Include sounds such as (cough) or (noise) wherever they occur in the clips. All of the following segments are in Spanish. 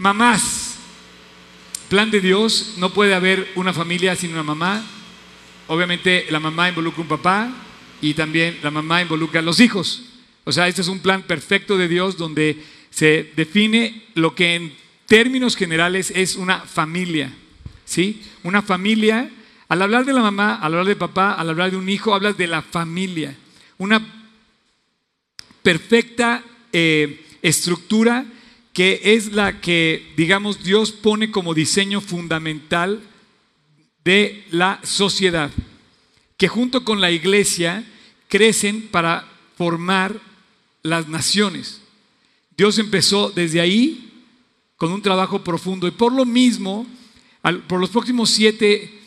Mamás, plan de Dios, no puede haber una familia sin una mamá. Obviamente la mamá involucra un papá y también la mamá involucra a los hijos. O sea, este es un plan perfecto de Dios donde se define lo que en términos generales es una familia. ¿Sí? Una familia, al hablar de la mamá, al hablar de papá, al hablar de un hijo, hablas de la familia. Una perfecta eh, estructura que es la que, digamos, Dios pone como diseño fundamental de la sociedad, que junto con la iglesia crecen para formar las naciones. Dios empezó desde ahí con un trabajo profundo y por lo mismo, por los próximos siete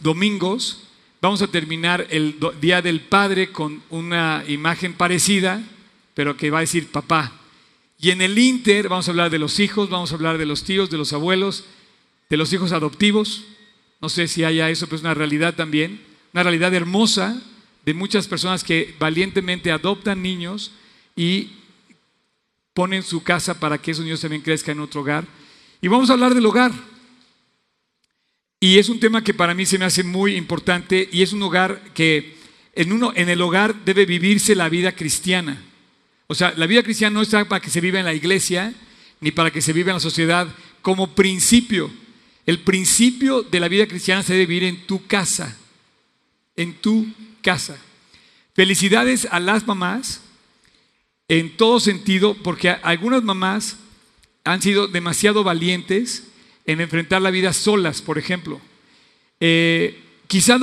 domingos, vamos a terminar el Día del Padre con una imagen parecida, pero que va a decir papá. Y en el Inter vamos a hablar de los hijos, vamos a hablar de los tíos, de los abuelos, de los hijos adoptivos. No sé si haya eso, pero es una realidad también, una realidad hermosa de muchas personas que valientemente adoptan niños y ponen su casa para que esos niños también crezcan en otro hogar. Y vamos a hablar del hogar. Y es un tema que para mí se me hace muy importante y es un hogar que en, uno, en el hogar debe vivirse la vida cristiana. O sea, la vida cristiana no está para que se viva en la iglesia ni para que se viva en la sociedad como principio. El principio de la vida cristiana se debe vivir en tu casa, en tu casa. Felicidades a las mamás en todo sentido, porque algunas mamás han sido demasiado valientes en enfrentar la vida solas, por ejemplo. Eh, quizá,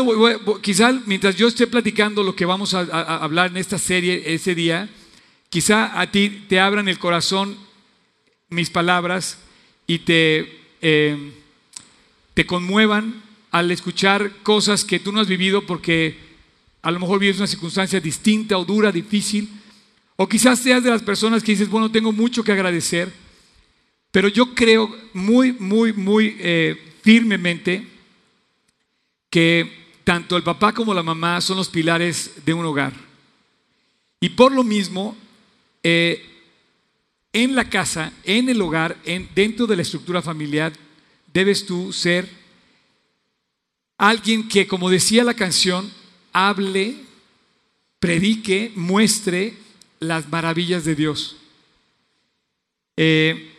mientras yo esté platicando lo que vamos a, hablar en esta serie ese día, quizá a ti te abran el corazón mis palabras y te, eh, te conmuevan al escuchar cosas que tú no has vivido porque a lo mejor vives una circunstancia distinta o dura, difícil, o quizás seas de las personas que dices, bueno, tengo mucho que agradecer, pero yo creo muy, muy, muy eh, firmemente que tanto el papá como la mamá son los pilares de un hogar. Y por lo mismo, eh, en la casa, en el hogar, en, dentro de la estructura familiar, debes tú ser alguien que, como decía la canción, hable, predique, muestre las maravillas de Dios. Eh,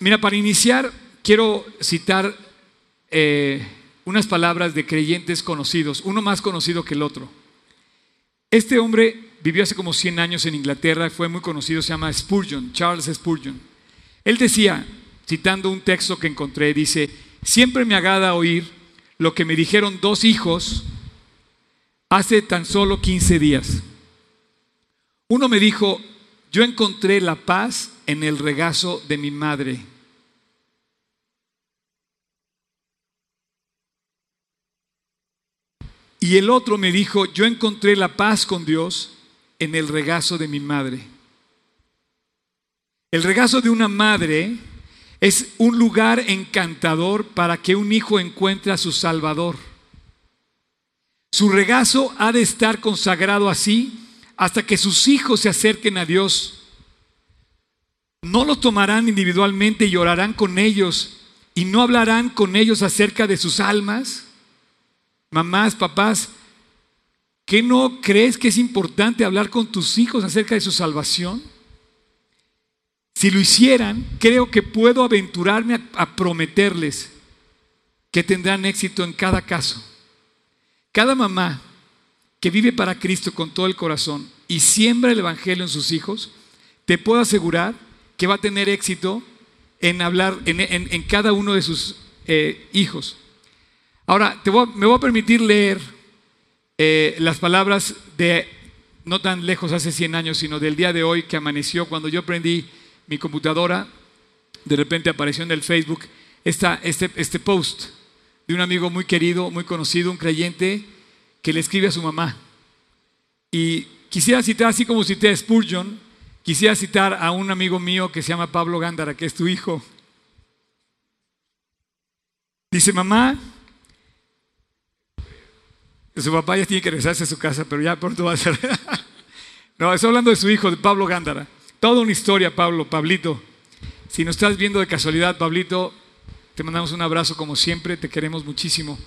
mira, para iniciar, quiero citar eh, unas palabras de creyentes conocidos, uno más conocido que el otro. Este hombre vivió hace como 100 años en Inglaterra, fue muy conocido, se llama Spurgeon, Charles Spurgeon. Él decía, citando un texto que encontré, dice, siempre me agrada oír lo que me dijeron dos hijos hace tan solo 15 días. Uno me dijo, yo encontré la paz en el regazo de mi madre. Y el otro me dijo, yo encontré la paz con Dios en el regazo de mi madre. El regazo de una madre es un lugar encantador para que un hijo encuentre a su Salvador. Su regazo ha de estar consagrado así hasta que sus hijos se acerquen a Dios. No lo tomarán individualmente y orarán con ellos y no hablarán con ellos acerca de sus almas. Mamás, papás, ¿qué no crees que es importante hablar con tus hijos acerca de su salvación? Si lo hicieran, creo que puedo aventurarme a, prometerles que tendrán éxito en cada caso. Cada mamá que vive para Cristo con todo el corazón y siembra el Evangelio en sus hijos, te puedo asegurar que va a tener éxito en hablar en, cada uno de sus eh, hijos. Ahora, me voy a permitir leer eh, las palabras de, no tan lejos hace 100 años, sino del día de hoy que amaneció cuando yo prendí mi computadora, de repente apareció en el Facebook esta, este, este post de un amigo muy querido, muy conocido, un creyente, que le escribe a su mamá. Y quisiera citar, así como cité a Spurgeon, quisiera citar a un amigo mío que se llama Pablo Gándara, que es tu hijo. Dice, mamá, su papá ya tiene que regresarse a su casa, pero ya pronto va a ser. (laughs) no, estoy hablando de su hijo, de Pablo Gándara. Toda una historia, Pablo, Pablito. Si nos estás viendo de casualidad, Pablito, te mandamos un abrazo como siempre, te queremos muchísimo.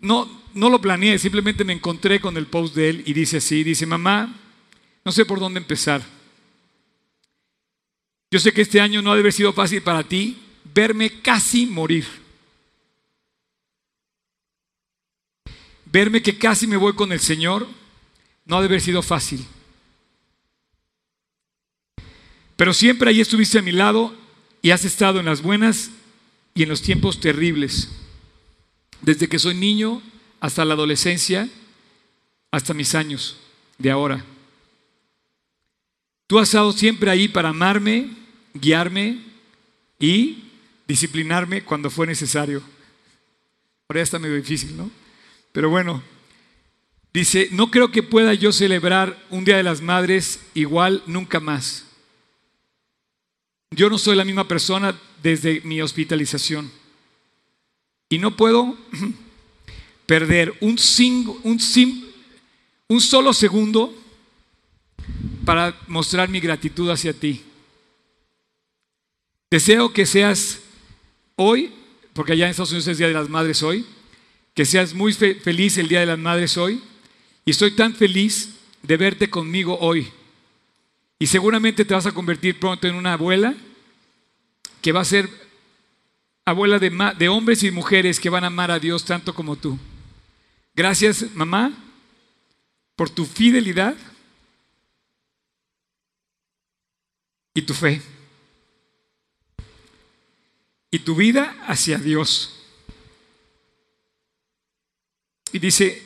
No, no lo planeé, simplemente me encontré con el post de él y dice así, dice, mamá, no sé por dónde empezar. Yo sé que este año no ha de haber sido fácil para ti verme casi morir. Verme que casi me voy con el Señor no ha de haber sido fácil. Pero siempre ahí estuviste a mi lado y has estado en las buenas y en los tiempos terribles. Desde que soy niño hasta la adolescencia, hasta mis años de ahora. Tú has estado siempre ahí para amarme, guiarme y disciplinarme cuando fue necesario. Ahora ya está medio difícil, ¿no? Pero bueno, dice, no creo que pueda yo celebrar un Día de las Madres igual nunca más. Yo no soy la misma persona desde mi hospitalización. Y no puedo (clears throat) perder un, un, un solo segundo para mostrar mi gratitud hacia ti. Deseo que seas hoy, porque allá en Estados Unidos es Día de las Madres hoy, que seas muy feliz el Día de las Madres hoy. Y estoy tan feliz de verte conmigo hoy. Y seguramente te vas a convertir pronto en una abuela que va a ser abuela de, hombres y mujeres que van a amar a Dios tanto como tú. Gracias, mamá, por tu fidelidad y tu fe y tu vida hacia Dios. Y dice,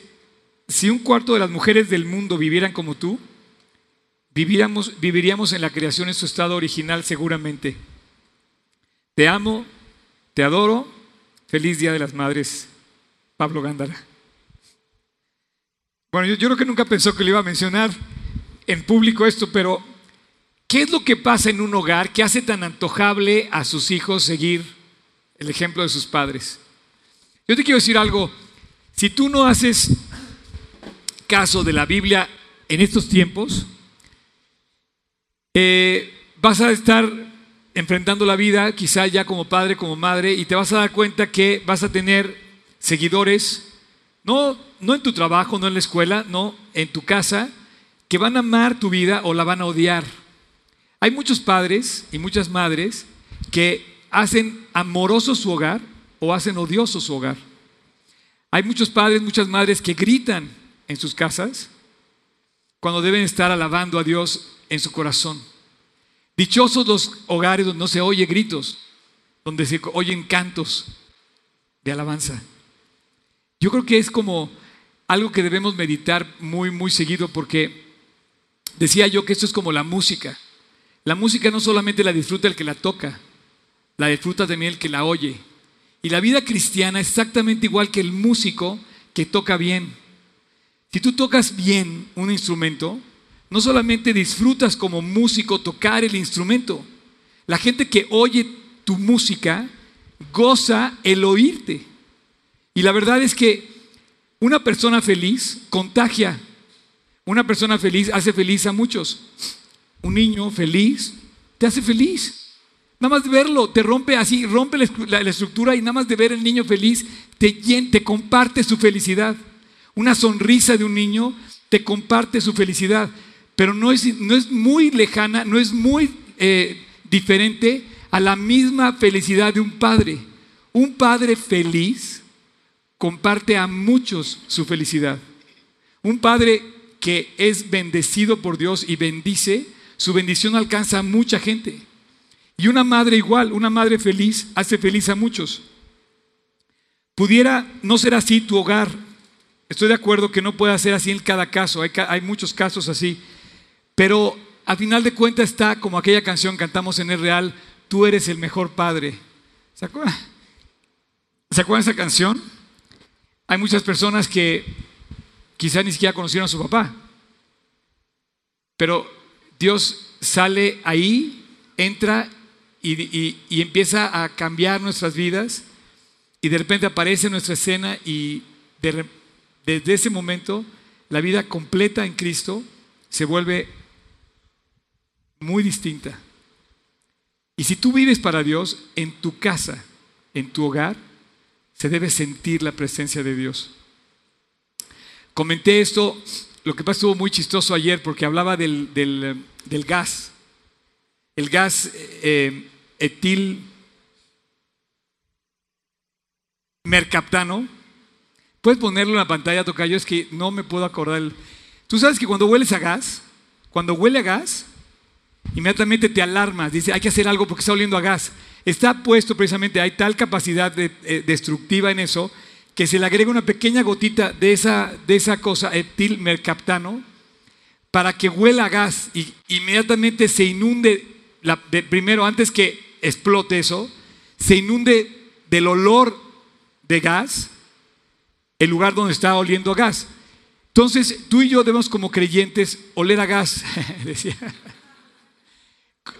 si un cuarto de las mujeres del mundo vivieran como tú, viviríamos, en la creación en su estado original seguramente. Te amo, te adoro, feliz Día de las Madres, Pablo Gándara. Bueno, yo, yo creo que nunca pensó que le iba a mencionar en público esto, pero ¿Qué es lo que pasa en un hogar que hace tan antojable a sus hijos seguir el ejemplo de sus padres? Yo te quiero decir algo, si tú no haces caso de la Biblia en estos tiempos, eh, vas a estar enfrentando la vida, quizá ya como padre, como madre, y te vas a dar cuenta que vas a tener seguidores, no, no en tu trabajo, no en la escuela, no en tu casa, que van a amar tu vida o la van a odiar. Hay muchos padres y muchas madres que hacen amoroso su hogar o hacen odioso su hogar. Hay muchos padres, muchas madres que gritan en sus casas cuando deben estar alabando a Dios en su corazón. Dichosos los hogares donde no se oye gritos, donde se oyen cantos de alabanza. Yo creo que es como algo que debemos meditar muy, muy seguido porque decía yo que esto es como la música. La música no solamente la disfruta el que la toca, la disfruta también el que la oye. Y la vida cristiana es exactamente igual que el músico que toca bien. Si tú tocas bien un instrumento, no solamente disfrutas como músico tocar el instrumento, la gente que oye tu música goza el oírte. Y la verdad es que una persona feliz contagia. Una persona feliz hace feliz a muchos un niño feliz, te hace feliz. Nada más de verlo, te rompe así, rompe la, estructura y nada más de ver el niño feliz, te, te comparte su felicidad. Una sonrisa de un niño te comparte su felicidad, pero no es, no es muy lejana, no es muy eh, diferente a la misma felicidad de un padre. Un padre feliz comparte a muchos su felicidad. Un padre que es bendecido por Dios y bendice, su bendición alcanza a mucha gente. Y una madre igual, una madre feliz, hace feliz a muchos. Pudiera no ser así tu hogar. Estoy de acuerdo que no pueda ser así en cada caso. Hay, muchos casos así. Pero al final de cuentas está como aquella canción que cantamos en el Real, tú eres el mejor padre. ¿Se acuerdan? ¿Se acuerdan esa canción? Hay muchas personas que quizá ni siquiera conocieron a su papá. Pero Dios sale ahí, entra y, empieza a cambiar nuestras vidas y de repente aparece nuestra escena y desde ese momento la vida completa en Cristo se vuelve muy distinta. Y si tú vives para Dios, en tu casa, en tu hogar, se debe sentir la presencia de Dios. Comenté esto, lo que pasó estuvo muy chistoso ayer porque hablaba del, gas. El gas eh, etil mercaptano. Puedes ponerlo en la pantalla, Tocayo, es que no me puedo acordar. Tú sabes que cuando hueles a gas, cuando huele a gas, inmediatamente te alarmas, dice, hay que hacer algo porque está oliendo a gas. Está puesto precisamente, hay tal capacidad eh, destructiva en eso, que se le agrega una pequeña gotita de esa, de esa cosa, etil mercaptano, para que huela a gas y inmediatamente se inunde, primero antes que explote eso, se inunde del olor de gas el lugar donde está oliendo a gas. Entonces, tú y yo debemos como creyentes oler a gas, (laughs) decía.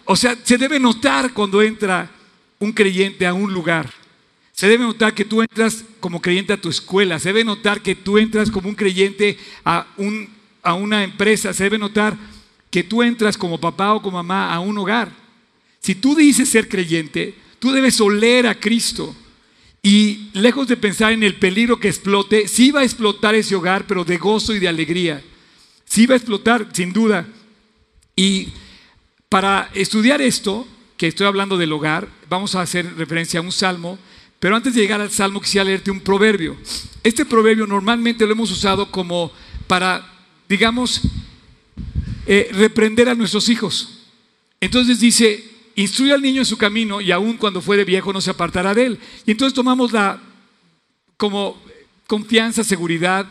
O sea, se debe notar cuando entra un creyente a un lugar. Se debe notar que tú entras como creyente a tu escuela. Se debe notar que tú entras como un creyente a, un, a una empresa. Se debe notar que tú entras como papá o como mamá a un hogar. Si tú dices ser creyente, tú debes oler a Cristo. Y lejos de pensar en el peligro que explote, sí va a explotar ese hogar, pero de gozo y de alegría. Sí va a explotar, sin duda. Y para estudiar esto, que estoy hablando del hogar, vamos a hacer referencia a un salmo, pero antes de llegar al salmo quisiera leerte un proverbio. Este proverbio normalmente lo hemos usado como para, digamos, eh, reprender a nuestros hijos. Entonces dice, instruye al niño en su camino y aun cuando fuere viejo no se apartará de él. Y entonces tomamos la como confianza, seguridad,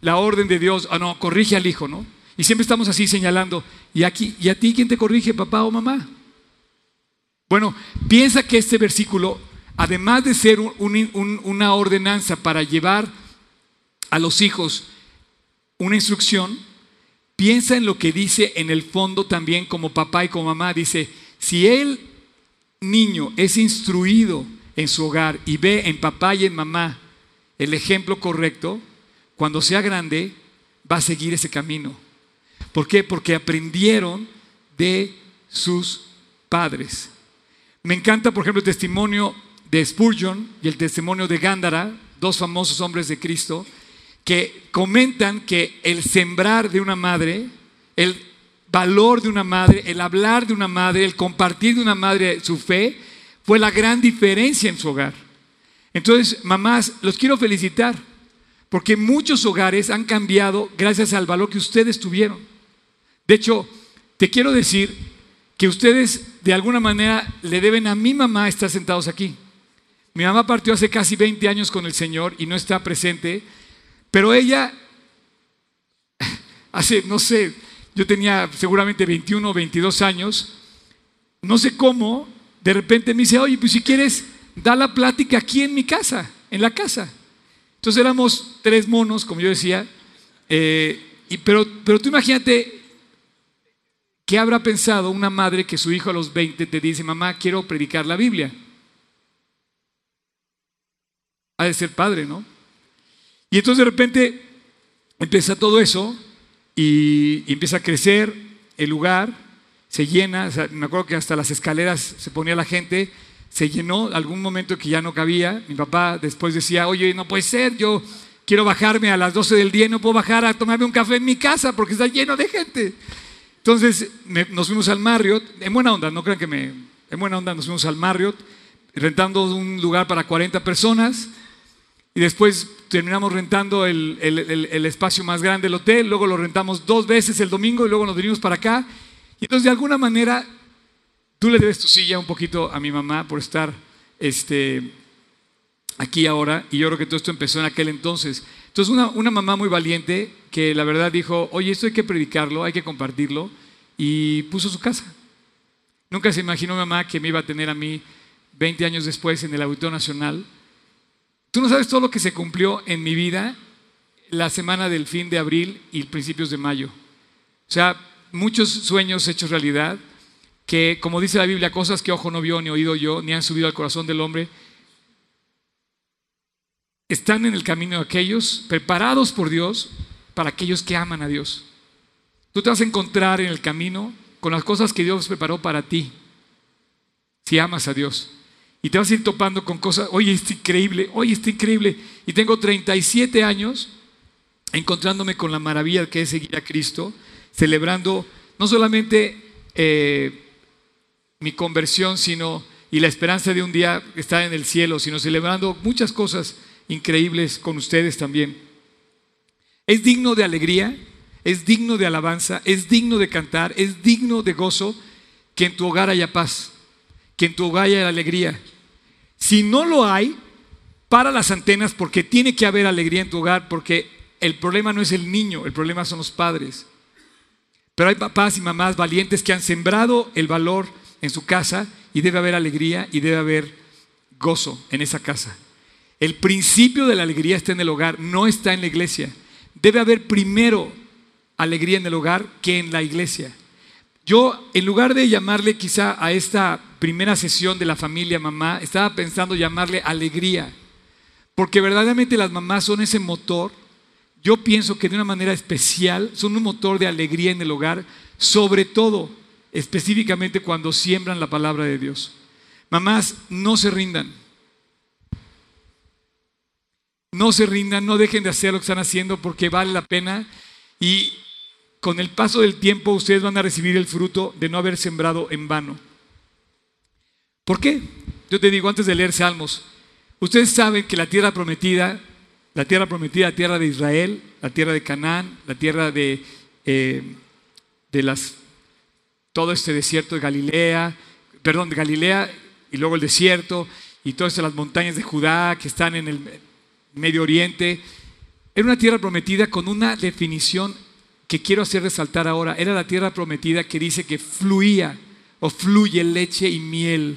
la orden de Dios, ah no, corrige al hijo, ¿no? Y siempre estamos así señalando, ¿y aquí y a ti quién te corrige, papá o mamá? Bueno, piensa que este versículo, además de ser una ordenanza para llevar a los hijos una instrucción, piensa en lo que dice en el fondo también como papá y como mamá. Dice, si el niño es instruido en su hogar y ve en papá y en mamá el ejemplo correcto, cuando sea grande va a seguir ese camino. ¿Por qué? Porque aprendieron de sus padres. Me encanta, por ejemplo, el testimonio de Spurgeon y el testimonio de Gándara, dos famosos hombres de Cristo, que comentan que el sembrar de una madre, el valor de una madre, el hablar de una madre, el compartir de una madre su fe, fue la gran diferencia en su hogar. Entonces, mamás, los quiero felicitar, porque muchos hogares han cambiado gracias al valor que ustedes tuvieron. De hecho, te quiero decir que ustedes de alguna manera le deben a mi mamá estar sentados aquí. Mi mamá partió hace casi 20 años con el Señor y no está presente, pero ella, (laughs) hace, no sé, yo tenía seguramente 21 o 22 años, no sé cómo, de repente me dice, oye, pues si quieres, da la plática aquí en mi casa, en la casa. Entonces éramos tres monos, como yo decía, eh, y, pero, pero tú imagínate, ¿qué habrá pensado una madre que su hijo a los 20 te dice, mamá, quiero predicar la Biblia? Ha de ser padre, ¿no? Y entonces de repente empieza todo eso y, empieza a crecer el lugar, se llena, me acuerdo que hasta las escaleras se ponía la gente, se llenó algún momento que ya no cabía, mi papá después decía, oye, no puede ser, yo quiero bajarme a las 12 del día y no puedo bajar a tomarme un café en mi casa porque está lleno de gente. Entonces nos fuimos al Marriott, en buena onda, no crean que me, en buena onda nos fuimos al Marriott, rentando un lugar para 40 personas y después terminamos rentando el, espacio más grande del hotel, luego lo rentamos dos veces el domingo y luego nos vinimos para acá. Y entonces de alguna manera tú le debes tu silla un poquito a mi mamá por estar este, aquí ahora y yo creo que todo esto empezó en aquel entonces. Entonces una, una mamá muy valiente que la verdad dijo, oye, esto hay que predicarlo, hay que compartirlo y puso su casa. Nunca se imaginó mamá que me iba a tener a mí 20 años después en el Auditorio Nacional Tú no sabes todo lo que se cumplió en mi vida la semana del fin de abril y principios de mayo. O sea, muchos sueños hechos realidad, que como dice la Biblia, cosas que ojo no vio, ni oído yo, ni han subido al corazón del hombre, están en el camino de aquellos preparados por Dios para aquellos que aman a Dios. Tú te vas a encontrar en el camino con las cosas que Dios preparó para ti. si amas a Dios. Y te vas a ir topando con cosas, oye, está increíble, oye, está increíble. Y tengo 37 años encontrándome con la maravilla que es seguir a Cristo, celebrando no solamente eh, mi conversión, sino y la esperanza de un día estar en el cielo, sino celebrando muchas cosas increíbles con ustedes también. Es digno de alegría, es digno de alabanza, es digno de cantar, es digno de gozo que en tu hogar haya paz, que en tu hogar haya alegría. Si no lo hay, para las antenas porque tiene que haber alegría en tu hogar, porque el problema no es el niño, el problema son los padres. Pero hay papás y mamás valientes que han sembrado el valor en su casa y debe haber alegría y debe haber gozo en esa casa. El principio de la alegría está en el hogar, no está en la iglesia. Debe haber primero alegría en el hogar que en la iglesia. Yo, en lugar de llamarle quizá a esta primera sesión de la familia mamá, estaba pensando llamarle alegría, porque verdaderamente las mamás son ese motor. Yo pienso que de una manera especial son un motor de alegría en el hogar, sobre todo específicamente cuando siembran la palabra de Dios. Mamás, no se rindan. No se rindan, no dejen de hacer lo que están haciendo porque vale la pena y con el paso del tiempo ustedes van a recibir el fruto de no haber sembrado en vano. ¿Por qué? Yo te digo antes de leer Salmos, ustedes saben que la tierra prometida, la tierra prometida, la tierra de Israel, la tierra de Canaán, la tierra de, eh, de las todo este desierto de Galilea, perdón, de Galilea y luego el desierto y todas las montañas de Judá que están en el Medio Oriente. Era una tierra prometida con una definición que quiero hacer resaltar ahora. Era la tierra prometida que dice que fluía o fluye leche y miel.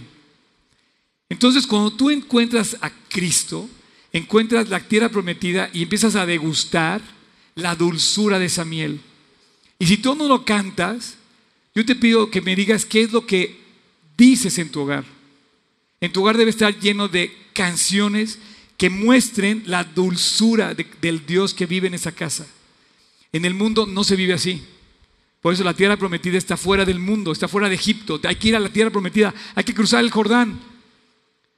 Entonces, cuando tú encuentras a Cristo, encuentras la tierra prometida y empiezas a degustar la dulzura de esa miel. Y si tú no lo cantas, yo te pido que me digas qué es lo que dices en tu hogar. En tu hogar debe estar lleno de canciones que muestren la dulzura del Dios que vive en esa casa. En el mundo no se vive así. Por eso la tierra prometida está fuera del mundo, está fuera de Egipto. Hay que ir a la tierra prometida, hay que cruzar el Jordán.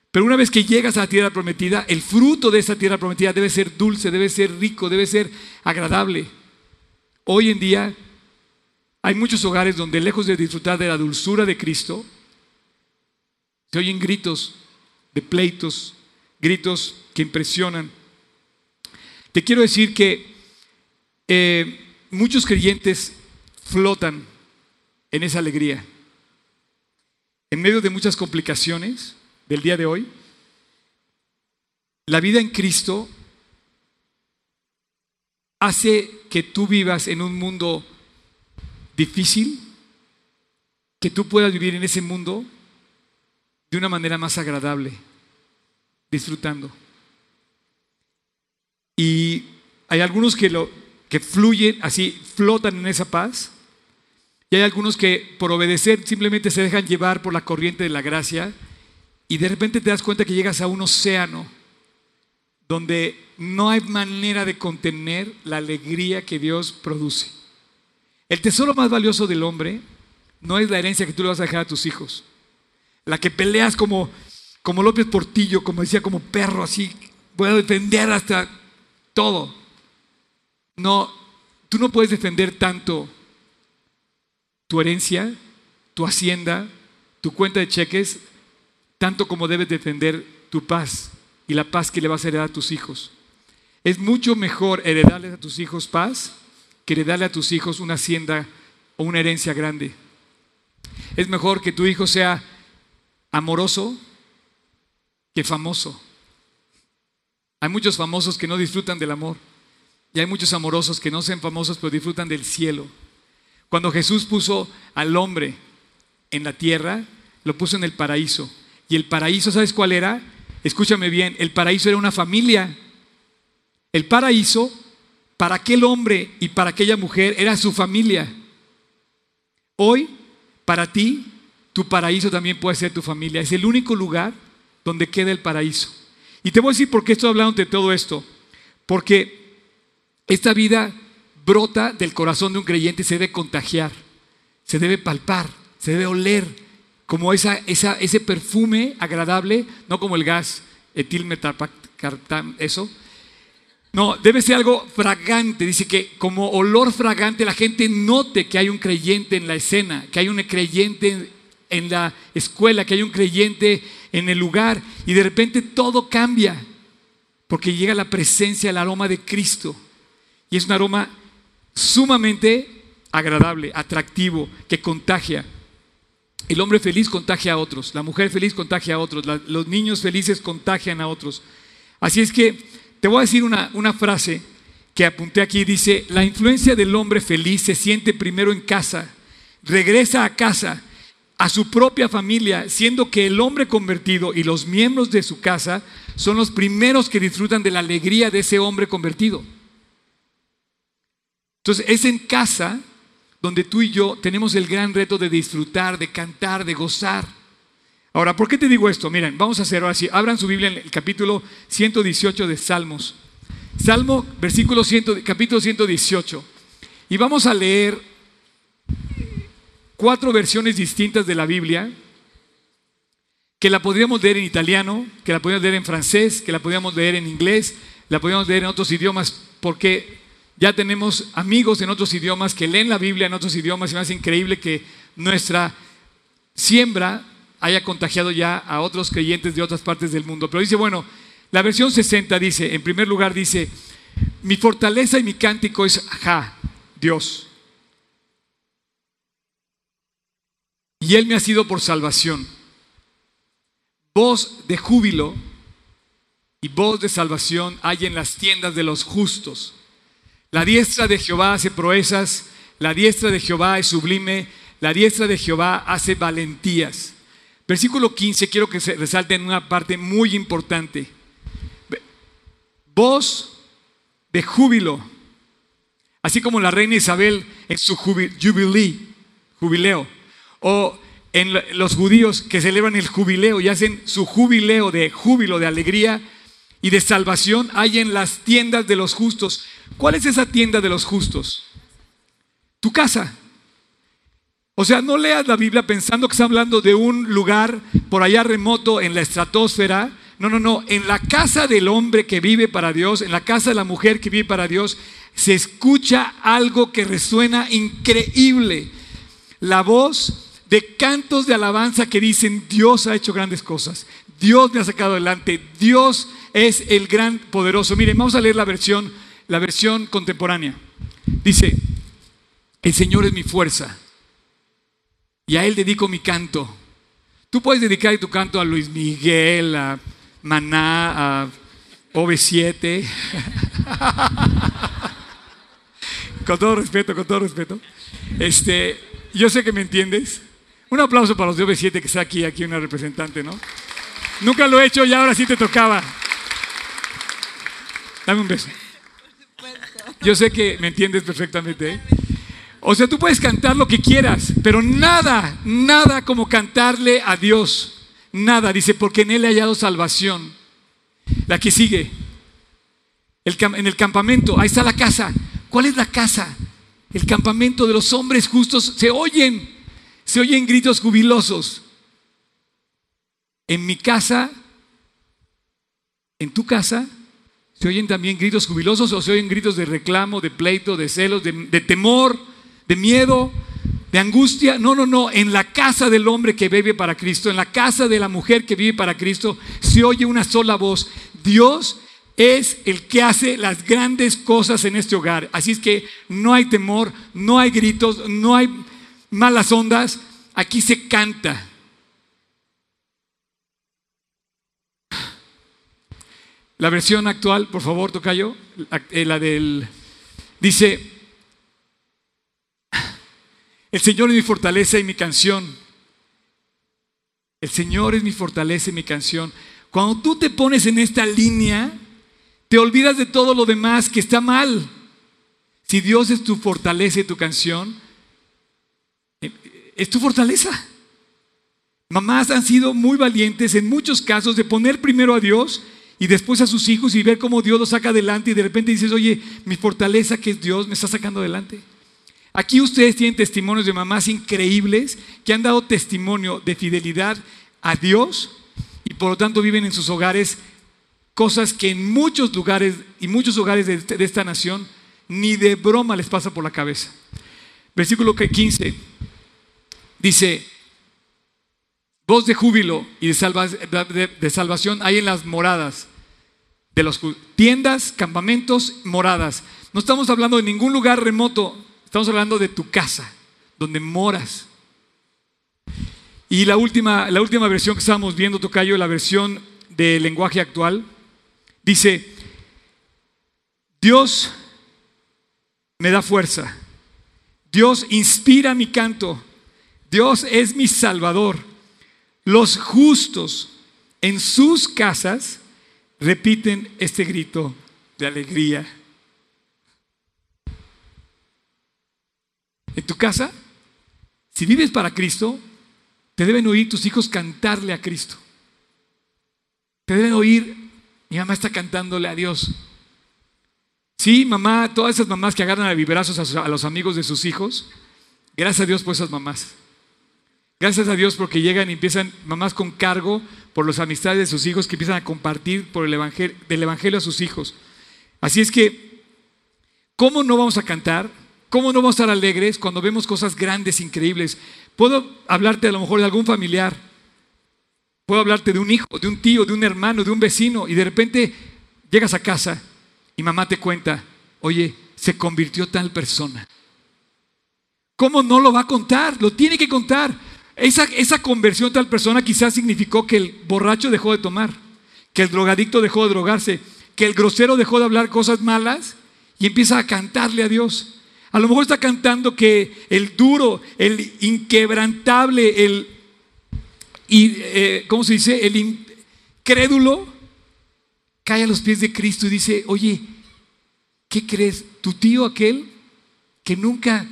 Pero una vez que llegas a la tierra prometida, el fruto de esa tierra prometida debe ser dulce, debe ser rico, debe ser agradable. Hoy en día hay muchos hogares donde lejos de disfrutar de la dulzura de Cristo, se oyen gritos de pleitos, gritos que impresionan. Te quiero decir que eh, muchos creyentes flotan en esa alegría. En medio de muchas complicaciones del día de hoy, la vida en Cristo hace que tú vivas en un mundo difícil, que tú puedas vivir en ese mundo de una manera más agradable, disfrutando. Y hay algunos que, lo, que fluyen así, flotan en esa paz, y hay algunos que por obedecer simplemente se dejan llevar por la corriente de la gracia, y de repente te das cuenta que llegas a un océano donde no hay manera de contener la alegría que Dios produce. El tesoro más valioso del hombre no es la herencia que tú le vas a dejar a tus hijos. La que peleas como, como López Portillo, como decía, como perro, así, voy a defender hasta todo. No, tú no puedes defender tanto tu herencia, tu hacienda, tu cuenta de cheques, tanto como debes defender tu paz y la paz que le vas a heredar a tus hijos. Es mucho mejor heredarles a tus hijos paz que darle a tus hijos una hacienda o una herencia grande. Es mejor que tu hijo sea amoroso que famoso. Hay muchos famosos que no disfrutan del amor. Y hay muchos amorosos que no sean famosos pero disfrutan del cielo. Cuando Jesús puso al hombre en la tierra, lo puso en el paraíso. Y el paraíso, ¿sabes cuál era? Escúchame bien, el paraíso era una familia. El paraíso para aquel hombre y para aquella mujer era su familia. Hoy, para ti, tu paraíso también puede ser tu familia. Es el único lugar donde queda el paraíso. Y te voy a decir por qué estoy hablando de todo esto. Porque esta vida brota del corazón de un creyente y se debe contagiar, se debe palpar, se debe oler como ese perfume agradable, no como el gas etilmetarpactam, eso. No, debe ser algo fragante. Dice que como olor fragante la gente note que hay un creyente en la escena, que hay un creyente en la escuela, que hay un creyente en el lugar y de repente todo cambia porque llega la presencia, el aroma de Cristo. Y es un aroma sumamente agradable, atractivo, que contagia. El hombre feliz contagia a otros, la mujer feliz contagia a otros, los niños felices contagian a otros. Así es que te voy a decir una, frase que apunté aquí, dice, la influencia del hombre feliz se siente primero en casa, regresa a casa, a su propia familia, siendo que el hombre convertido y los miembros de su casa son los primeros que disfrutan de la alegría de ese hombre convertido. Entonces es en casa donde tú y yo tenemos el gran reto de disfrutar, de cantar, de gozar. Ahora, ¿por qué te digo esto? Miren, vamos a hacer así. Abran su Biblia en el capítulo 118 de Salmos. Salmo, versículo 100, capítulo 118. Y vamos a leer cuatro versiones distintas de la Biblia, que la podríamos leer en italiano, que la podríamos leer en francés, que la podríamos leer en inglés, la podríamos leer en otros idiomas, porque ya tenemos amigos en otros idiomas que leen la Biblia en otros idiomas y me hace increíble que nuestra siembra haya contagiado ya a otros creyentes de otras partes del mundo. Pero dice, bueno, la versión 60 dice, en primer lugar dice, mi fortaleza y mi cántico es Ja, Dios. Y Él me ha sido por salvación. Voz de júbilo y voz de salvación hay en las tiendas de los justos. La diestra de Jehová hace proezas, la diestra de Jehová es sublime, la diestra de Jehová hace valentías. Versículo 15, quiero que se resalte en una parte muy importante. Voz de júbilo, así como la reina Isabel en su jubileo, o en los judíos que celebran el jubileo y hacen su jubileo de júbilo, de alegría y de salvación, hay en las tiendas de los justos. ¿Cuál es esa tienda de los justos? Tu casa. O sea, no leas la Biblia pensando que está hablando de un lugar por allá remoto en la estratosfera. No, no, no. En la casa del hombre que vive para Dios, en la casa de la mujer que vive para Dios, se escucha algo que resuena increíble. La voz de cantos de alabanza que dicen, Dios ha hecho grandes cosas. Dios me ha sacado adelante. Dios es el gran poderoso. Miren, vamos a leer la versión la versión contemporánea. Dice, el Señor es mi fuerza y a Él dedico mi canto. Tú puedes dedicar tu canto a Luis Miguel, a Maná, a OV7. (laughs) con todo respeto, con todo respeto. Este, yo sé que me entiendes. Un aplauso para los de OV7 que está aquí, aquí una representante, ¿no? Nunca lo he hecho y ahora sí te tocaba. Dame un beso. Yo sé que me entiendes perfectamente. ¿eh? O sea, tú puedes cantar lo que quieras, pero nada, nada como cantarle a Dios. Nada, dice, porque en Él he hallado salvación. La que sigue. en el campamento, ahí está la casa. ¿Cuál es la casa? El campamento de los hombres justos. Se oyen, se oyen gritos jubilosos. En mi casa, en tu casa, ¿Se oyen también gritos jubilosos o se oyen gritos de reclamo, de pleito, de celos, de, temor, de miedo, de angustia? No, no, no. En la casa del hombre que vive para Cristo, en la casa de la mujer que vive para Cristo, se oye una sola voz. Dios es el que hace las grandes cosas en este hogar. Así es que no hay temor, no hay gritos, no hay malas ondas. Aquí se canta. La versión actual, por favor, Tocayo, eh, la del... Dice, el Señor es mi fortaleza y mi canción. El Señor es mi fortaleza y mi canción. Cuando tú te pones en esta línea, te olvidas de todo lo demás que está mal. Si Dios es tu fortaleza y tu canción, eh, es tu fortaleza. Mamás han sido muy valientes en muchos casos de poner primero a Dios y después a sus hijos y ver cómo Dios los saca adelante y de repente dices, oye, mi fortaleza que es Dios me está sacando adelante. Aquí ustedes tienen testimonios de mamás increíbles que han dado testimonio de fidelidad a Dios y por lo tanto viven en sus hogares cosas que en muchos lugares y muchos hogares de, de esta nación ni de broma les pasa por la cabeza. Versículo 15 dice, voz de júbilo y de salvación hay en las moradas de los tiendas, campamentos, moradas. No estamos hablando de ningún lugar remoto, estamos hablando de tu casa, donde moras. Y la última, la última versión que estábamos viendo, Tocayo, la versión del lenguaje actual, dice, Dios me da fuerza, Dios inspira mi canto, Dios es mi salvador. Los justos en sus casas repiten este grito de alegría. En tu casa, si vives para Cristo, te deben oír tus hijos cantarle a Cristo. Te deben oír, mi mamá está cantándole a Dios. Sí, mamá, todas esas mamás que agarran a vibrazos a, los amigos de sus hijos, gracias a Dios por esas mamás. Gracias a Dios porque llegan y empiezan mamás con cargo por las amistades de sus hijos que empiezan a compartir por el evangelio, del evangelio a sus hijos. Así es que, ¿cómo no vamos a cantar? ¿Cómo no vamos a estar alegres cuando vemos cosas grandes, increíbles? Puedo hablarte a lo mejor de algún familiar. Puedo hablarte de un hijo, de un tío, de un hermano, de un vecino y de repente llegas a casa y mamá te cuenta, oye, se convirtió tal persona. ¿Cómo no lo va a contar? Lo tiene que contar. Esa, esa conversión tal persona quizás significó que el borracho dejó de tomar, que el drogadicto dejó de drogarse, que el grosero dejó de hablar cosas malas y empieza a cantarle a Dios. A lo mejor está cantando que el duro, el inquebrantable, el, y, eh, ¿cómo se dice? El incrédulo cae a los pies de Cristo y dice, oye, ¿qué crees? Tu tío aquel que nunca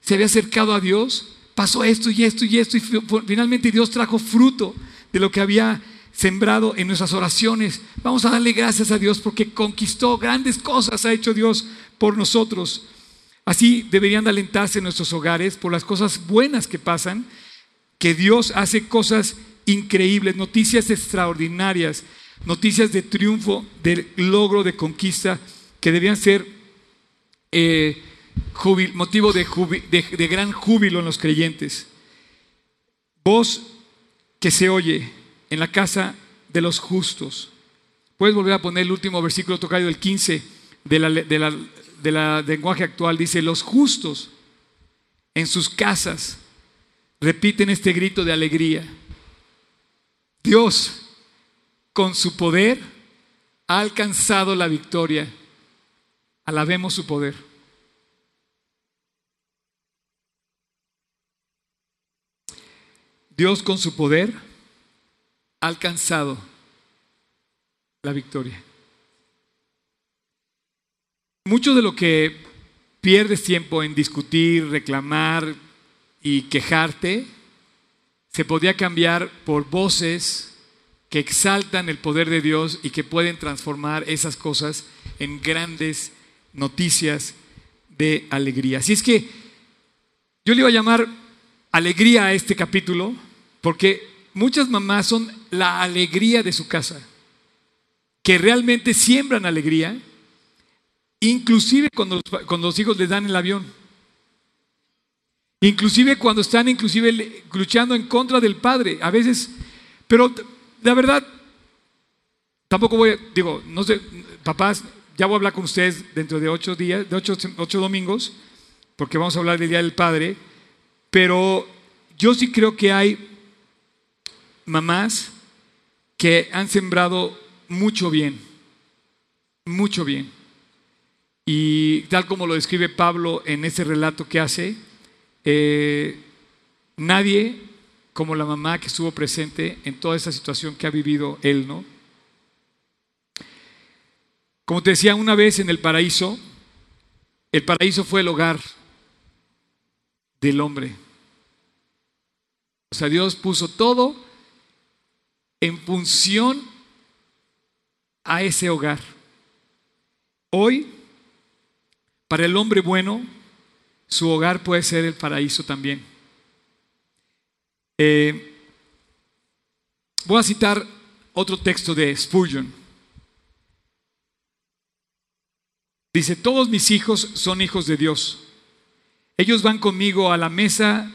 se había acercado a Dios, pasó esto y esto y esto y finalmente Dios trajo fruto de lo que había sembrado en nuestras oraciones. Vamos a darle gracias a Dios porque conquistó grandes cosas, ha hecho Dios por nosotros. Así deberían alentarse en nuestros hogares por las cosas buenas que pasan, que Dios hace cosas increíbles, noticias extraordinarias, noticias de triunfo, de logro, de conquista, que debían ser eh, motivo de, de gran júbilo en los creyentes. Voz que se oye en la casa de los justos. Puedes volver a poner el último versículo tocado del 15 de la, de la, de la lenguaje actual. Dice, los justos en sus casas repiten este grito de alegría. Dios, con su poder, ha alcanzado la victoria. Alabemos su poder. Dios con su poder ha alcanzado la victoria. Mucho de lo que pierdes tiempo en discutir, reclamar y quejarte, se podía cambiar por voces que exaltan el poder de Dios y que pueden transformar esas cosas en grandes noticias de alegría. Así es que yo le iba a llamar alegría a este capítulo porque muchas mamás son la alegría de su casa, que realmente siembran alegría, inclusive cuando los, hijos les dan el avión. Inclusive cuando están inclusive luchando en contra del padre, a veces, pero la verdad, tampoco voy, digo, no sé, papás, ya voy a hablar con ustedes dentro de ocho días, de ocho, ocho domingos, porque vamos a hablar del Día del Padre, pero yo sí creo que hay mamás que han sembrado mucho bien, mucho bien. Y tal como lo describe Pablo en ese relato que hace, eh, nadie como la mamá que estuvo presente en toda esa situación que ha vivido él, ¿no? Como te decía una vez en el paraíso, el paraíso fue el hogar del hombre. O sea, Dios puso todo en función a ese hogar. Hoy, para el hombre bueno, su hogar puede ser el paraíso también. Eh, voy a citar otro texto de Spurgeon. Dice, todos mis hijos son hijos de Dios. Ellos van conmigo a la mesa,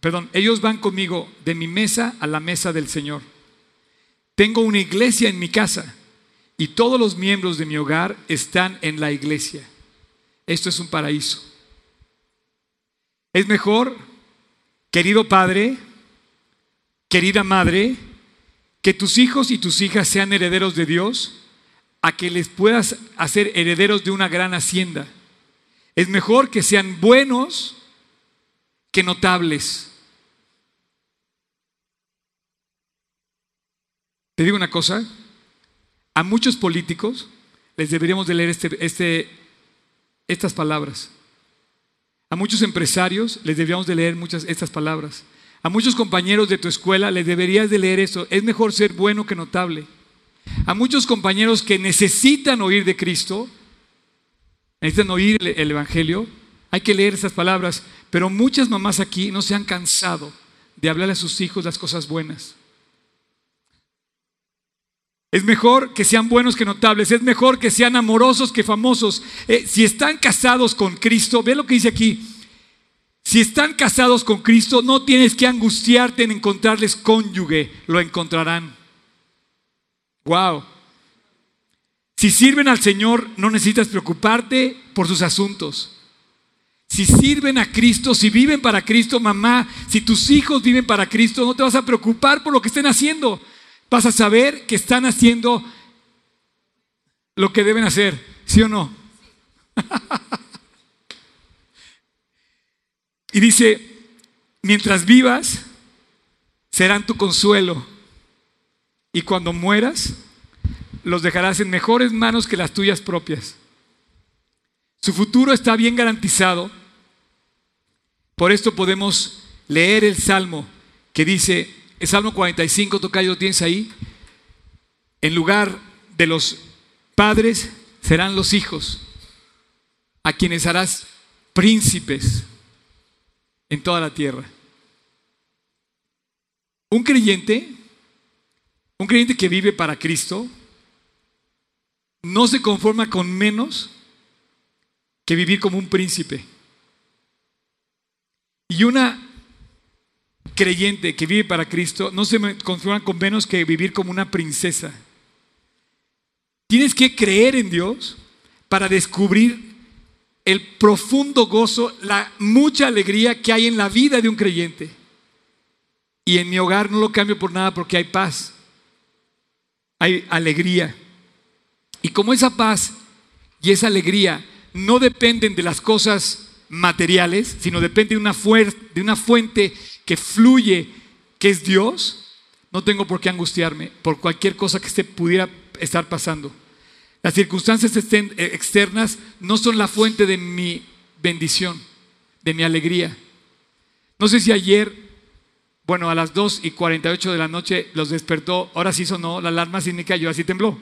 perdón, ellos van conmigo de mi mesa a la mesa del Señor. Tengo una iglesia en mi casa y todos los miembros de mi hogar están en la iglesia. Esto es un paraíso. Es mejor, querido padre, querida madre, que tus hijos y tus hijas sean herederos de Dios a que les puedas hacer herederos de una gran hacienda. Es mejor que sean buenos que notables. Te digo una cosa, a muchos políticos les deberíamos de leer este, este, estas palabras. A muchos empresarios les deberíamos de leer muchas estas palabras. A muchos compañeros de tu escuela les deberías de leer eso. Es mejor ser bueno que notable. A muchos compañeros que necesitan oír de Cristo, necesitan oír el Evangelio, hay que leer esas palabras. Pero muchas mamás aquí no se han cansado de hablarle a sus hijos las cosas buenas. Es mejor que sean buenos que notables, es mejor que sean amorosos que famosos. Eh, si están casados con Cristo, ve lo que dice aquí, si están casados con Cristo, no tienes que angustiarte en encontrarles cónyuge, lo encontrarán. Wow. Si sirven al Señor, no necesitas preocuparte por sus asuntos. Si sirven a Cristo, si viven para Cristo, mamá, si tus hijos viven para Cristo, no te vas a preocupar por lo que estén haciendo. Vas a saber que están haciendo lo que deben hacer, ¿sí o no? (laughs) Y dice, mientras vivas, serán tu consuelo. Y cuando mueras, los dejarás en mejores manos que las tuyas propias. Su futuro está bien garantizado. Por esto podemos leer el Salmo que dice, el Salmo 45, tocayo, tienes ahí. En lugar de los padres serán los hijos, a quienes harás príncipes en toda la tierra. Un creyente, un creyente que vive para Cristo, no se conforma con menos que vivir como un príncipe. Y una creyente que vive para Cristo no se conforma con menos que vivir como una princesa. Tienes que creer en Dios para descubrir el profundo gozo, la mucha alegría que hay en la vida de un creyente. Y en mi hogar no lo cambio por nada porque hay paz, hay alegría. Y como esa paz y esa alegría no dependen de las cosas materiales, sino depende de una, de una fuente que fluye, que es Dios, no tengo por qué angustiarme por cualquier cosa que se pudiera estar pasando. Las circunstancias eh, externas no son la fuente de mi bendición, de mi alegría. No sé si ayer, bueno, a las 2 y 48 de la noche los despertó, ahora sí sonó la alarma sísmica y yo así tembló.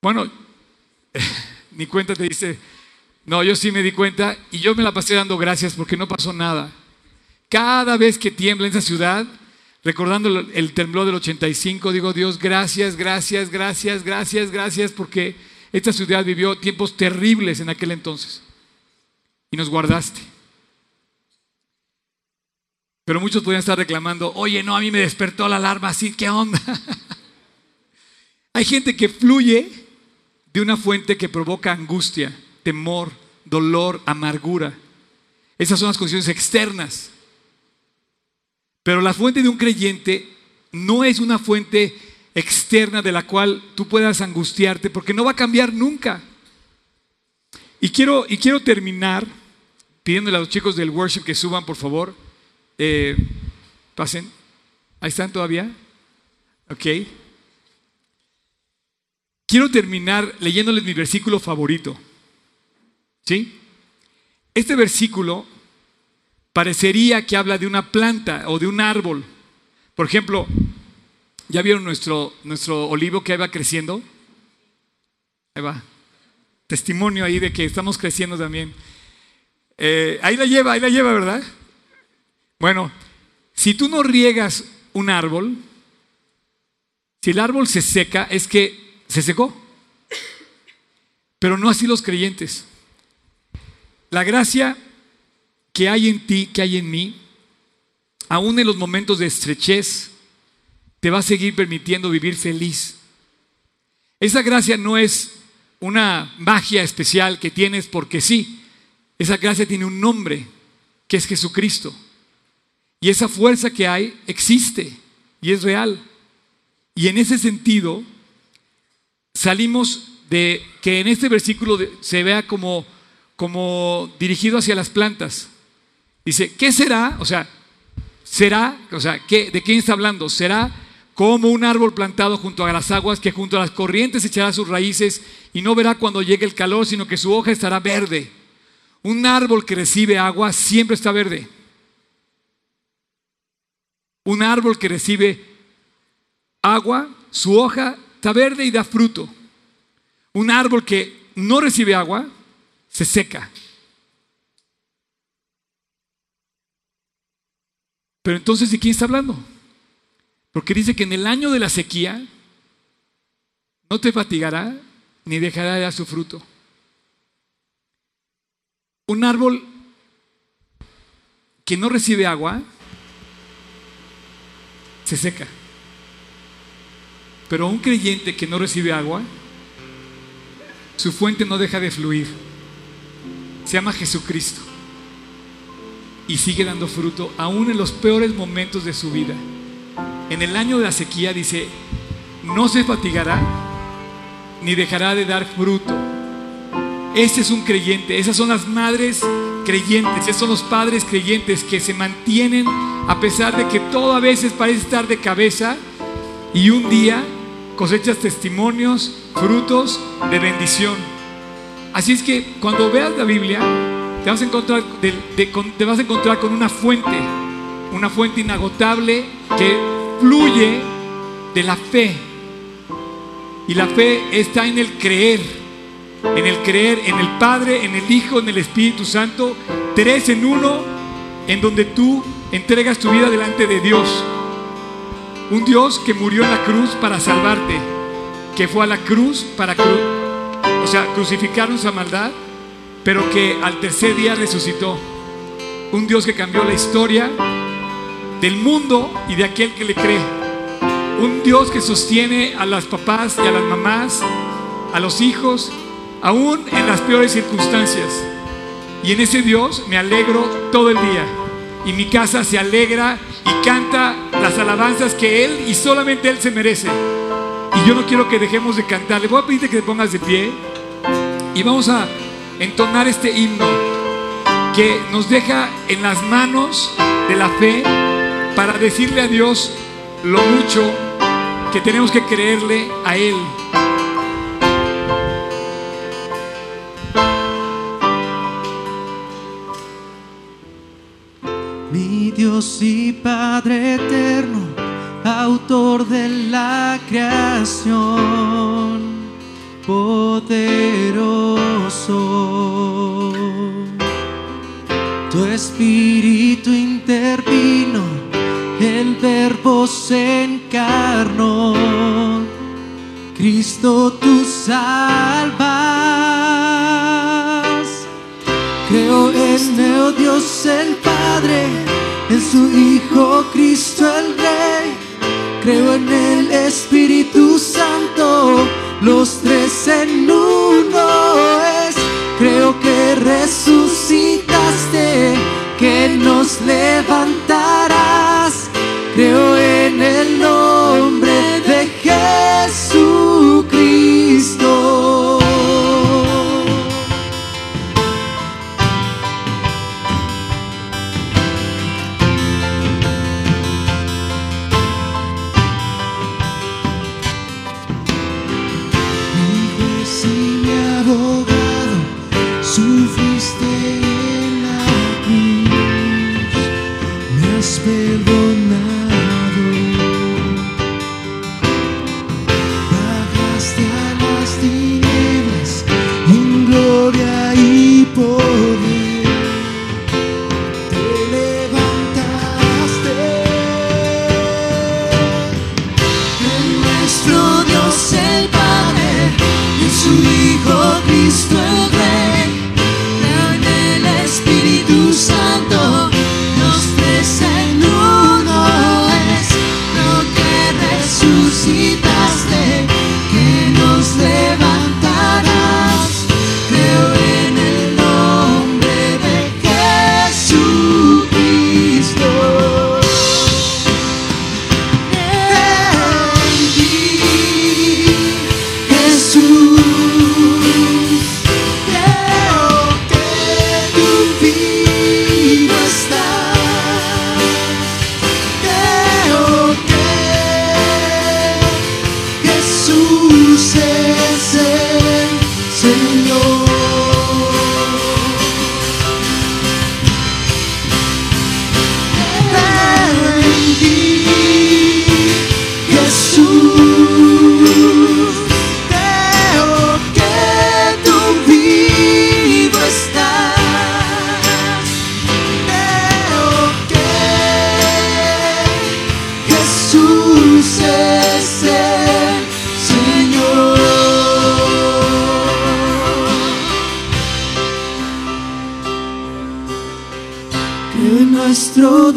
Bueno, (laughs) mi cuenta te dice, no, yo sí me di cuenta y yo me la pasé dando gracias porque no pasó nada. Cada vez que tiembla esa ciudad, recordando el temblor del 85, digo, Dios, gracias, gracias, gracias, gracias, gracias, porque esta ciudad vivió tiempos terribles en aquel entonces y nos guardaste. Pero muchos podrían estar reclamando, oye, no, a mí me despertó la alarma así, ¿qué onda? (laughs) Hay gente que fluye de una fuente que provoca angustia, temor, dolor, amargura. Esas son las condiciones externas. Pero la fuente de un creyente no es una fuente externa de la cual tú puedas angustiarte, porque no va a cambiar nunca. Y quiero, y quiero terminar pidiéndole a los chicos del worship que suban, por favor. Eh, pasen. ¿Ahí están todavía? Ok. Quiero terminar leyéndoles mi versículo favorito. ¿Sí? Este versículo parecería que habla de una planta o de un árbol. Por ejemplo, ¿ya vieron nuestro, nuestro olivo que va creciendo? Ahí va. Testimonio ahí de que estamos creciendo también. Eh, ahí la lleva, ahí la lleva, ¿verdad? Bueno, si tú no riegas un árbol, si el árbol se seca, es que se secó. Pero no así los creyentes. La gracia que hay en ti, que hay en mí, aún en los momentos de estrechez, te va a seguir permitiendo vivir feliz. Esa gracia no es una magia especial que tienes porque sí. Esa gracia tiene un nombre, que es Jesucristo. Y esa fuerza que hay existe y es real. Y en ese sentido, salimos de que en este versículo se vea como, como dirigido hacia las plantas. Dice, ¿qué será? O sea, será, o sea, ¿de quién está hablando? Será como un árbol plantado junto a las aguas que junto a las corrientes echará sus raíces y no verá cuando llegue el calor, sino que su hoja estará verde. Un árbol que recibe agua siempre está verde. Un árbol que recibe agua, su hoja está verde y da fruto. Un árbol que no recibe agua, se seca. Pero entonces, ¿de quién está hablando? Porque dice que en el año de la sequía no te fatigará ni dejará de dar su fruto. Un árbol que no recibe agua se seca. Pero un creyente que no recibe agua, su fuente no deja de fluir. Se llama Jesucristo. Y sigue dando fruto aún en los peores momentos de su vida. En el año de la sequía dice, no se fatigará ni dejará de dar fruto. Ese es un creyente, esas son las madres creyentes, esos son los padres creyentes que se mantienen a pesar de que todo a veces parece estar de cabeza y un día cosechas testimonios, frutos de bendición. Así es que cuando veas la Biblia, te vas a encontrar, con una fuente, una fuente inagotable que fluye de la fe. Y la fe está en el creer, en el creer en el Padre, en el Hijo, en el Espíritu Santo, tres en uno, en donde tú entregas tu vida delante de Dios. Un Dios que murió en la cruz para salvarte, que fue a la cruz para, o sea, crucificar nuestra maldad, pero que al tercer día resucitó. Un Dios que cambió la historia del mundo y de aquel que le cree. Un Dios que sostiene a las papás y a las mamás, a los hijos, aún en las peores circunstancias. Y en ese Dios me alegro todo el día. Y mi casa se alegra y canta las alabanzas que Él y solamente Él se merece. Y yo no quiero que dejemos de cantar. Le voy a pedirte que te pongas de pie y vamos a entonar este himno que nos deja en las manos de la fe para decirle a Dios lo mucho que tenemos que creerle a Él. Mi Dios y Padre eterno, autor de la creación, poderoso. Tu espíritu intervino, el verbo se encarnó. Cristo tú salvas. Creo en el Dios el Padre, en su Hijo Cristo el Rey. Creo en el Espíritu Santo, los tres en uno que resucitaste, que nos levantarás. mais perdonado.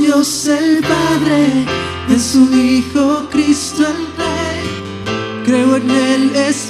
Dios el Padre, en su Hijo Cristo el Rey. Creo en el Espíritu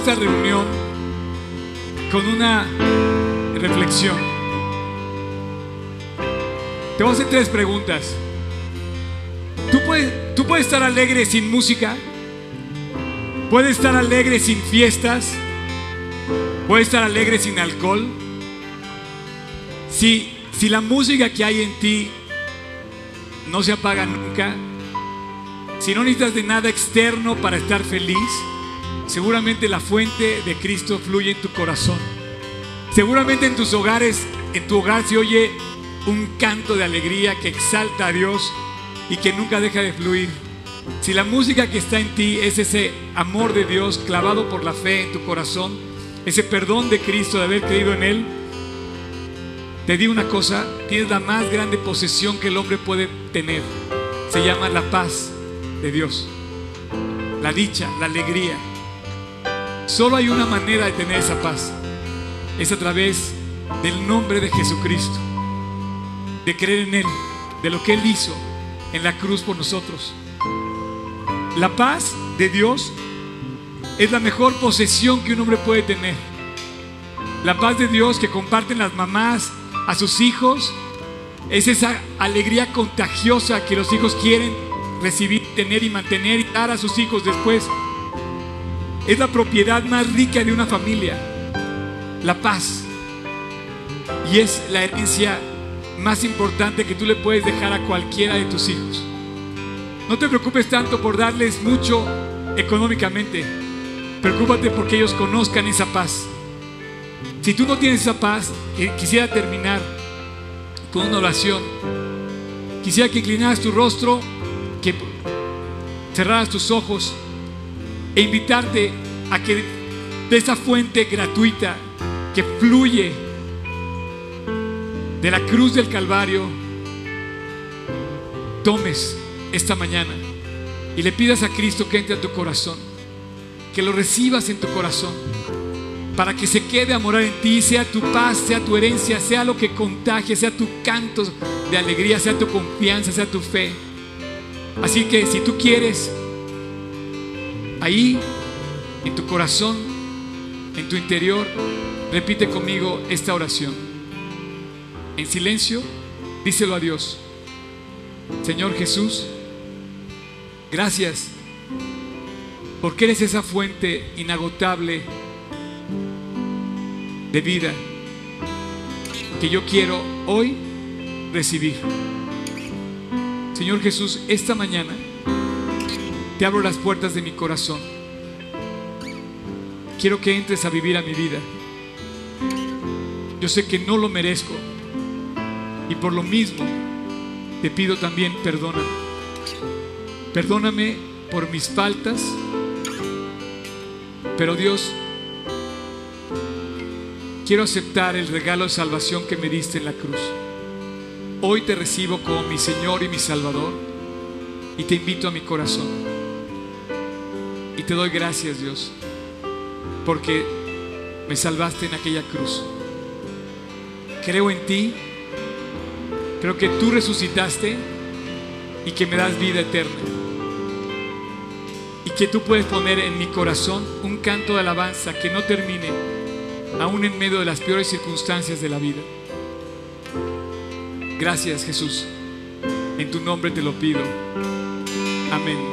esta reunión con una reflexión. Te voy a hacer tres preguntas. ¿Tú puedes, ¿Tú puedes estar alegre sin música? ¿Puedes estar alegre sin fiestas? ¿Puedes estar alegre sin alcohol? Si, si la música que hay en ti no se apaga nunca, si no necesitas de nada externo para estar feliz, seguramente la fuente de Cristo fluye en tu corazón. Seguramente en tus hogares, en tu hogar se oye un canto de alegría que exalta a Dios y que nunca deja de fluir. Si la música que está en ti es ese amor de Dios clavado por la fe en tu corazón, ese perdón de Cristo de haber creído en Él, te digo una cosa, tienes la más grande posesión que el hombre puede tener. Se llama la paz de Dios, la dicha, la alegría. Solo hay una manera de tener esa paz. Es a través del nombre de Jesucristo, de creer en Él, de lo que Él hizo en la cruz por nosotros. La paz de Dios es la mejor posesión que un hombre puede tener. La paz de Dios que comparten las mamás a sus hijos es esa alegría contagiosa que los hijos quieren recibir, tener y mantener y dar a sus hijos después. Es la propiedad más rica de una familia, la paz. Y es la herencia más importante que tú le puedes dejar a cualquiera de tus hijos. No te preocupes tanto por darles mucho económicamente. Preocúpate porque ellos conozcan esa paz. Si tú no tienes esa paz, eh, quisiera terminar con una oración. Quisiera que inclinaras tu rostro, que cerraras tus ojos e invitarte a que de esa fuente gratuita que fluye de la cruz del Calvario, tomes esta mañana y le pidas a Cristo que entre a tu corazón, que lo recibas en tu corazón, para que se quede a morar en ti, sea tu paz, sea tu herencia, sea lo que contagie, sea tu canto de alegría, sea tu confianza, sea tu fe. Así que si tú quieres, ahí, en tu corazón, en tu interior, repite conmigo esta oración. En silencio, díselo a Dios. Señor Jesús, gracias porque eres esa fuente inagotable de vida que yo quiero hoy recibir. Señor Jesús, esta mañana te abro las puertas de mi corazón. Quiero que entres a vivir a mi vida. Yo sé que no lo merezco y por lo mismo te pido también perdóname. Perdóname por mis faltas, pero Dios, quiero aceptar el regalo de salvación que me diste en la cruz. Hoy te recibo como mi Señor y mi Salvador y te invito a mi corazón. Y te doy gracias, Dios, porque me salvaste en aquella cruz. Creo en ti, creo que tú resucitaste y que me das vida eterna. Y que tú puedes poner en mi corazón un canto de alabanza que no termine, aún en medio de las peores circunstancias de la vida. Gracias Jesús. En tu nombre te lo pido. Amén.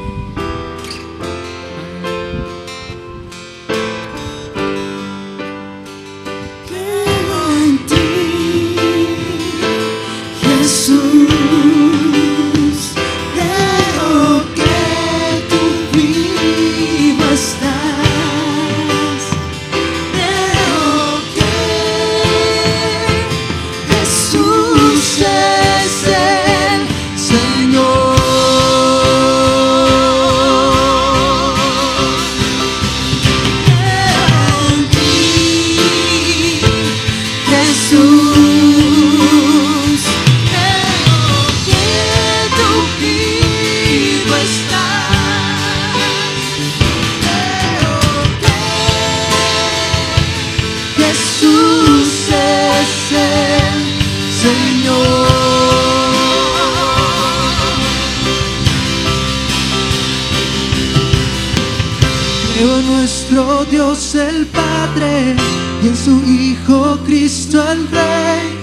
Dios el Padre y en su Hijo Cristo el Rey.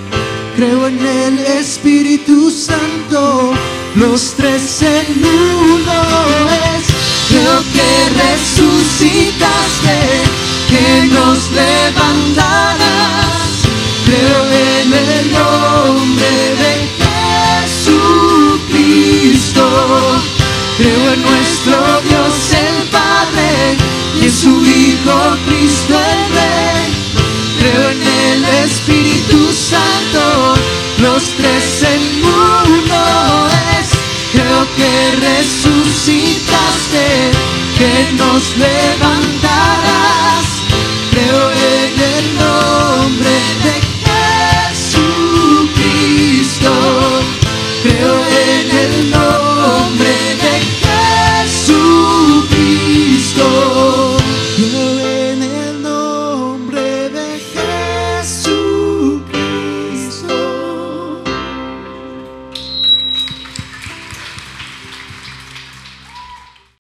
Creo en el Espíritu Santo, los tres en uno es. Creo que resucitaste, que nos levantarás. Creo en el nombre de Jesucristo. Creo en nuestro y en su Hijo Cristo el Rey. Creo en el Espíritu Santo, los tres en uno es. Creo que resucitaste, que nos levantarás. Creo en el nombre